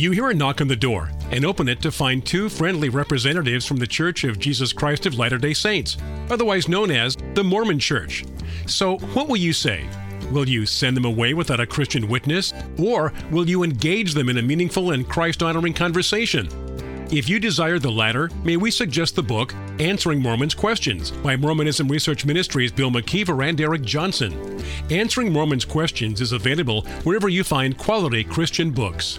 You hear a knock on the door and open it to find two friendly representatives from the Church of Jesus Christ of Latter day Saints, otherwise known as the Mormon Church. So, what will you say? Will you send them away without a Christian witness? Or will you engage them in a meaningful and Christ honoring conversation? If you desire the latter, may we suggest the book Answering Mormons Questions by Mormonism Research Ministries Bill McKeever and Eric Johnson. Answering Mormons Questions is available wherever you find quality Christian books.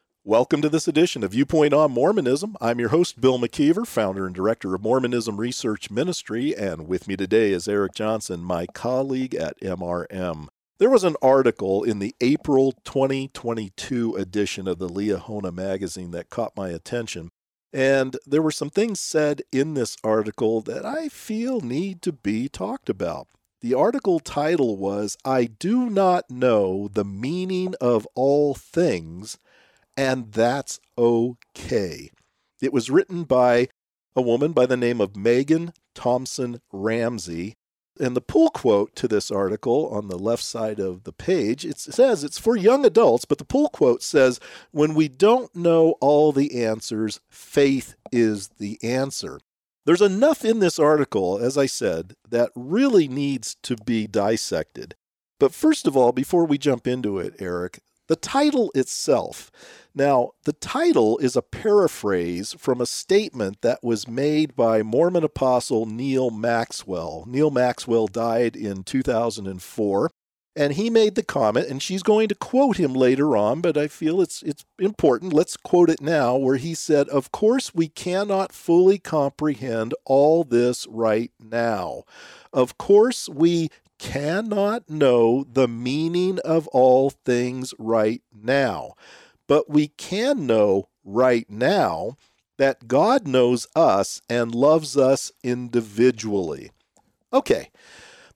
Welcome to this edition of Viewpoint on Mormonism. I'm your host, Bill McKeever, founder and director of Mormonism Research Ministry, and with me today is Eric Johnson, my colleague at MRM. There was an article in the April 2022 edition of the Liahona magazine that caught my attention, and there were some things said in this article that I feel need to be talked about. The article title was I Do Not Know the Meaning of All Things and that's okay. It was written by a woman by the name of Megan Thompson Ramsey. And the pull quote to this article on the left side of the page, it says it's for young adults, but the pull quote says, When we don't know all the answers, faith is the answer. There's enough in this article, as I said, that really needs to be dissected. But first of all, before we jump into it, Eric, the title itself. Now, the title is a paraphrase from a statement that was made by Mormon apostle Neal Maxwell. Neal Maxwell died in 2004. And he made the comment, and she's going to quote him later on, but I feel it's it's important. Let's quote it now, where he said, Of course, we cannot fully comprehend all this right now. Of course, we cannot know the meaning of all things right now. But we can know right now that God knows us and loves us individually. Okay,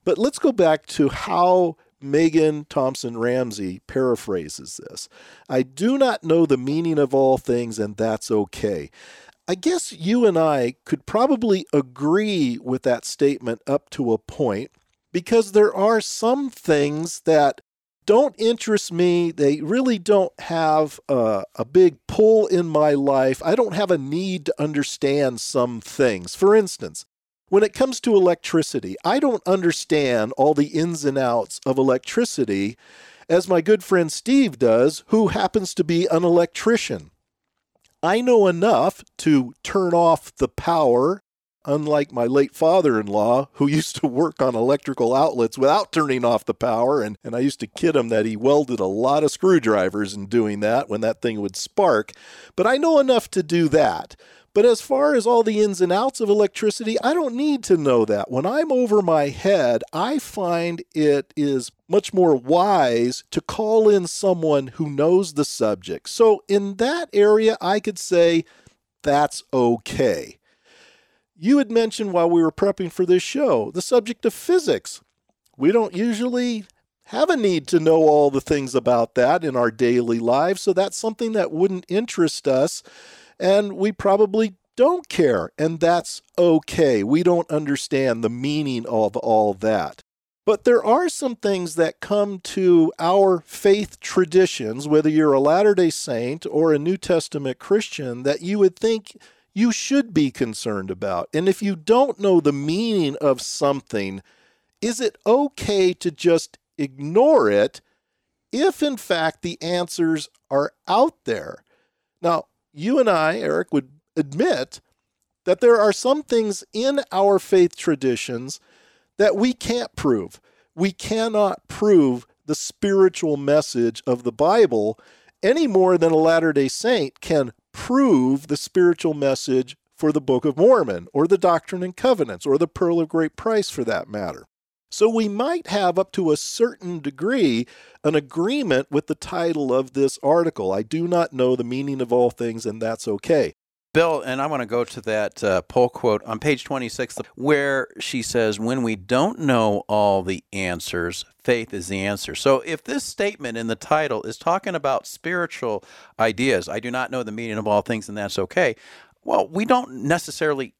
but let's go back to how Megan Thompson Ramsey paraphrases this. I do not know the meaning of all things, and that's okay. I guess you and I could probably agree with that statement up to a point because there are some things that don't interest me. They really don't have a, big pull in my life. I don't have a need to understand some things. For instance, when it comes to electricity, I don't understand all the ins and outs of electricity as my good friend Steve does, who happens to be an electrician. I know enough to turn off the power unlike my late father in law, who used to work on electrical outlets without turning off the power. And, and I used to kid him that he welded a lot of screwdrivers in doing that when that thing would spark. But I know enough to do that. But as far as all the ins and outs of electricity, I don't need to know that. When I'm over my head, I find it is much more wise to call in someone who knows the subject. So in that area, I could say that's okay. You had mentioned while we were prepping for this show the subject of physics. We don't usually have a need to know all the things about that in our daily lives, so that's something that wouldn't interest us, and we probably don't care, and that's okay. We don't understand the meaning of all that. But there are some things that come to our faith traditions, whether you're a Latter day Saint or a New Testament Christian, that you would think you should be concerned about. And if you don't know the meaning of something, is it okay to just ignore it if, in fact, the answers are out there? Now, you and I, Eric, would admit that there are some things in our faith traditions that we can't prove. We cannot prove the spiritual message of the Bible any more than a Latter day Saint can prove the spiritual message for the Book of Mormon or the Doctrine and Covenants or the Pearl of Great Price for that matter. So we might have up to a certain degree an agreement with the title of this article. I do not know the meaning of all things, and that's okay. Bill, and I want to go to that uh, poll quote on page 26 where she says, When we don't know all the answers, faith is the answer. So if this statement in the title is talking about spiritual ideas, I do not know the meaning of all things, and that's okay. Well, we don't necessarily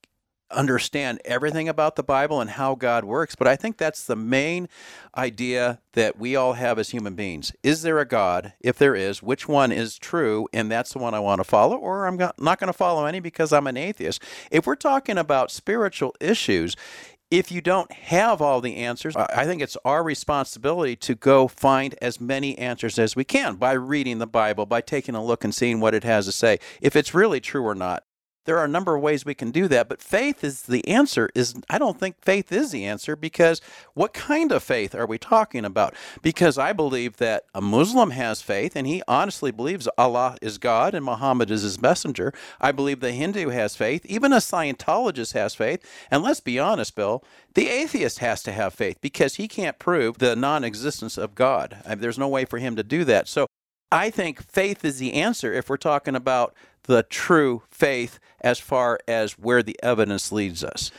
understand everything about the Bible and how God works, but I think that's the main idea that we all have as human beings. Is there a God? If there is, which one is true? And that's the one I want to follow, or I'm not going to follow any because I'm an atheist. If we're talking about spiritual issues, if you don't have all the answers, I think it's our responsibility to go find as many answers as we can by reading the Bible, by taking a look and seeing what it has to say, if it's really true or not there are a number of ways we can do that but faith is the answer is i don't think faith is the answer because what kind of faith are we talking about? Because i believe that a muslim has faith and he honestly believes allah is god and muhammad is his messenger. I believe the hindu has faith. Even a scientologist has faith. And let's be honest bill the atheist has to have faith because he can't prove the non-existence of god. Uh, there's no way for him to do that. So I think faith is the answer if we're talking about the true faith as far as where the evidence leads us.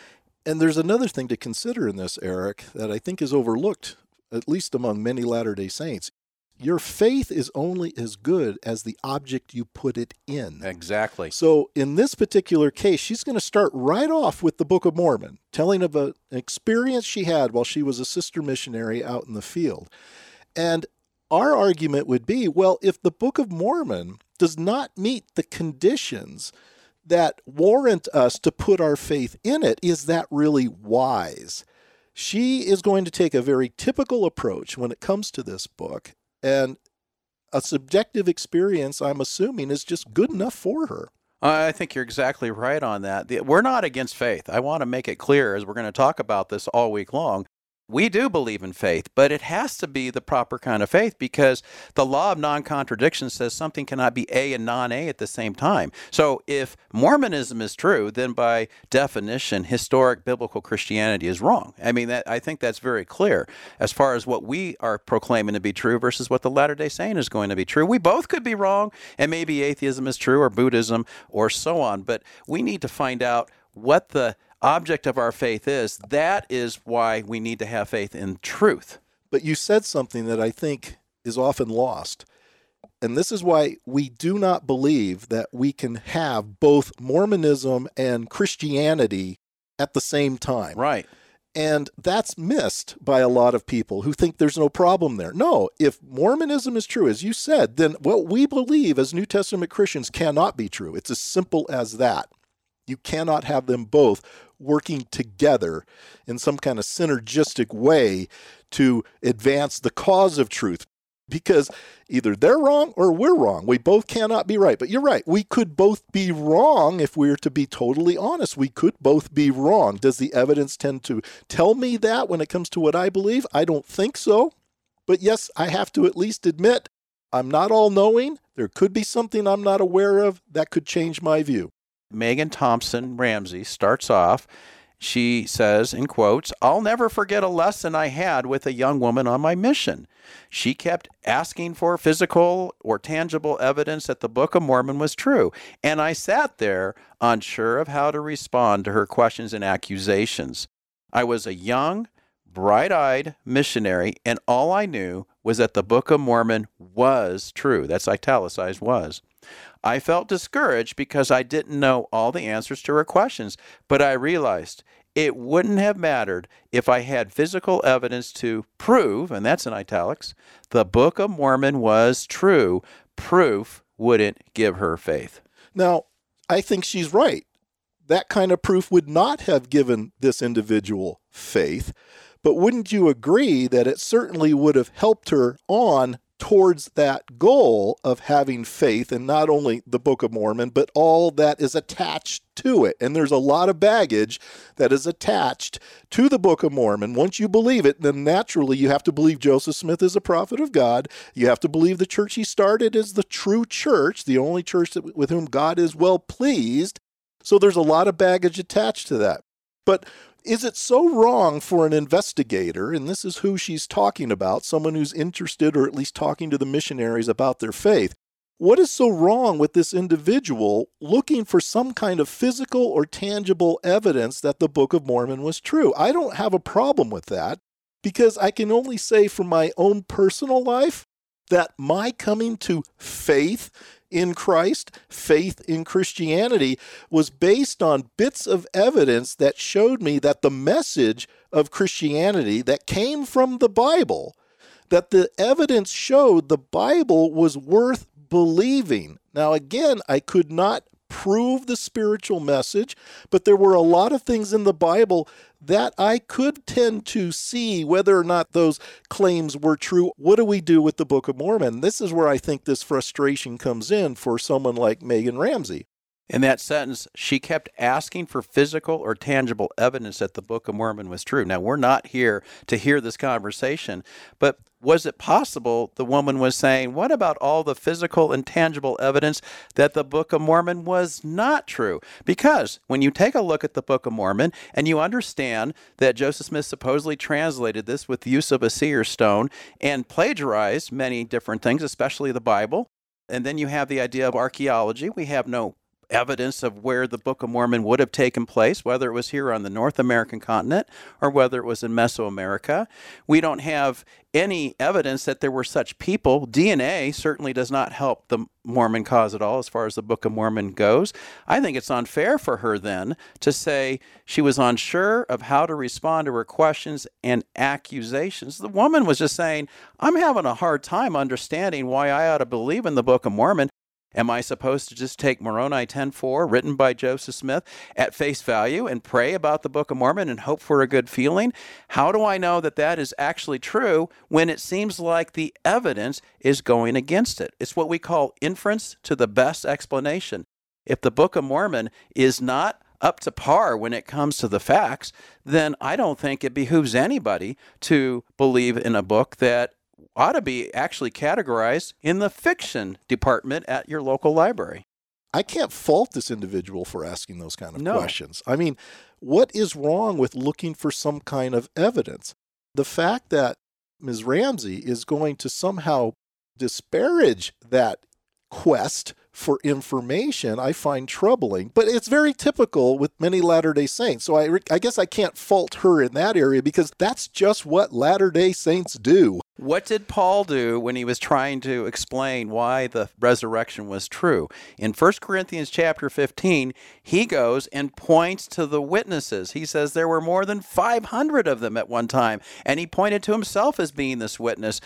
And there's another thing to consider in this, Eric, that I think is overlooked, at least among many Latter day Saints. Your faith is only as good as the object you put it in. Exactly. So, in this particular case, she's going to start right off with the Book of Mormon, telling of a, an experience she had while she was a sister missionary out in the field. And our argument would be well, if the Book of Mormon does not meet the conditions that warrant us to put our faith in it, is that really wise? She is going to take a very typical approach when it comes to this book, and a subjective experience, I'm assuming, is just good enough for her. I think you're exactly right on that. We're not against faith. I want to make it clear as we're going to talk about this all week long we do believe in faith, but it has to be the proper kind of faith because the law of non contradiction says something cannot be A and non A at the same time. So if Mormonism is true, then by definition, historic biblical Christianity is wrong. I mean, that, I think that's very clear as far as what we are proclaiming to be true versus what the Latter day Saint is going to be true. We both could be wrong, and maybe atheism is true or Buddhism or so on, but we need to find out what the object of our faith is, that is why we need to have faith in truth. But you said something that I think is often lost. And this is why we do not believe that we can have both Mormonism and Christianity at the same time. Right. And that's missed by a lot of people who think there's no problem there. No, if Mormonism is true, as you said, then what we believe as New Testament Christians cannot be true. It's as simple as that. You cannot have them both working together in some kind of synergistic way to advance the cause of truth because either they're wrong or we're wrong. We both cannot be right. But you're right. We could both be wrong if we are to be totally honest. We could both be wrong. Does the evidence tend to tell me that when it comes to what I believe? I don't think so. But yes, I have to at least admit I'm not all knowing. There could be something I'm not aware of that could change my view. Megan Thompson Ramsey starts off. She says, in quotes, I'll never forget a lesson I had with a young woman on my mission. She kept asking for physical or tangible evidence that the Book of Mormon was true, and I sat there unsure of how to respond to her questions and accusations. I was a young, bright eyed missionary, and all I knew was that the Book of Mormon was true. That's italicized was. I felt discouraged because I didn't know all the answers to her questions, but I realized it wouldn't have mattered if I had physical evidence to prove, and that's in italics, the Book of Mormon was true. Proof wouldn't give her faith. Now, I think she's right. That kind of proof would not have given this individual faith. But wouldn't you agree that it certainly would have helped her on towards that goal of having faith in not only the Book of Mormon, but all that is attached to it. And there's a lot of baggage that is attached to the Book of Mormon. Once you believe it, then naturally you have to believe Joseph Smith is a prophet of God. You have to believe the church he started is the true church, the only church that, with whom God is well pleased. So there's a lot of baggage attached to that. But is it so wrong for an investigator, and this is who she's talking about, someone who's interested or at least talking to the missionaries about their faith? What is so wrong with this individual looking for some kind of physical or tangible evidence that the Book of Mormon was true? I don't have a problem with that because I can only say from my own personal life that my coming to faith in Christ, faith in Christianity, was based on bits of evidence that showed me that the message of Christianity that came from the Bible, that the evidence showed the Bible was worth believing. Now, again, I could not prove the spiritual message, but there were a lot of things in the Bible that I could tend to see whether or not those claims were true. What do we do with the Book of Mormon? This is where I think this frustration comes in for someone like Megan Ramsey. In that sentence, she kept asking for physical or tangible evidence that the Book of Mormon was true. Now, we're not here to hear this conversation, but was it possible the woman was saying, What about all the physical and tangible evidence that the Book of Mormon was not true? Because when you take a look at the Book of Mormon and you understand that Joseph Smith supposedly translated this with the use of a seer stone and plagiarized many different things, especially the Bible, and then you have the idea of archaeology. We have no evidence of where the Book of Mormon would have taken place, whether it was here on the North American continent or whether it was in Mesoamerica. We don't have any evidence that there were such people. DNA certainly does not help the Mormon cause at all as far as the Book of Mormon goes. I think it's unfair for her then to say she was unsure of how to respond to her questions and accusations. The woman was just saying, I'm having a hard time understanding why I ought to believe in the Book of Mormon. Am I supposed to just take Moroni 10:4 written by Joseph Smith at face value and pray about the Book of Mormon and hope for a good feeling? How do I know that that is actually true when it seems like the evidence is going against it? It's what we call inference to the best explanation. If the Book of Mormon is not up to par when it comes to the facts, then I don't think it behooves anybody to believe in a book that ought to be actually categorized in the fiction department at your local library. I can't fault this individual for asking those kind of no. questions. I mean, what is wrong with looking for some kind of evidence? The fact that Ms. Ramsey is going to somehow disparage that quest for information I find troubling. But it's very typical with many Latter day Saints. So I, I guess I can't fault her in that area because that's just what Latter day Saints do. What did Paul do when he was trying to explain why the resurrection was true? In 1 Corinthians chapter 15, he goes and points to the witnesses. He says there were more than 500 of them at one time, and he pointed to himself as being this witness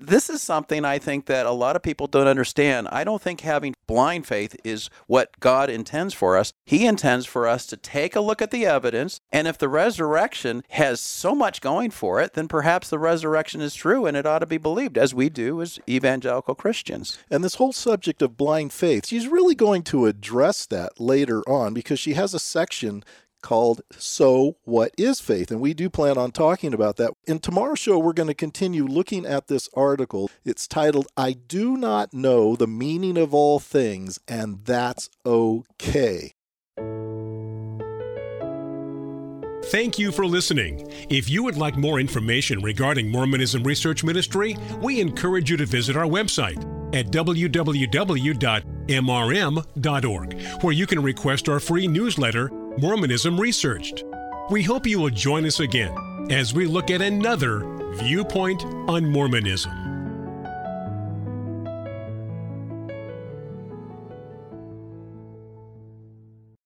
this is something I think that a lot of people don't understand. I don't think having blind faith is what God intends for us. He intends for us to take a look at the evidence, and if the resurrection has so much going for it, then perhaps the resurrection is true and it ought to be believed, as we do as evangelical Christians. And this whole subject of blind faith, she's really going to address that later on because she has a section called So What is Faith? And we do plan on talking about that. In tomorrow's show, we're going to continue looking at this article. It's titled, I Do Not Know the Meaning of All Things, and That's Okay. Thank you for listening. If you would like more information regarding Mormonism Research Ministry, we encourage you to visit our website at www.mrm.org, where you can request our free newsletter Mormonism Researched. We hope you will join us again as we look at another viewpoint on Mormonism.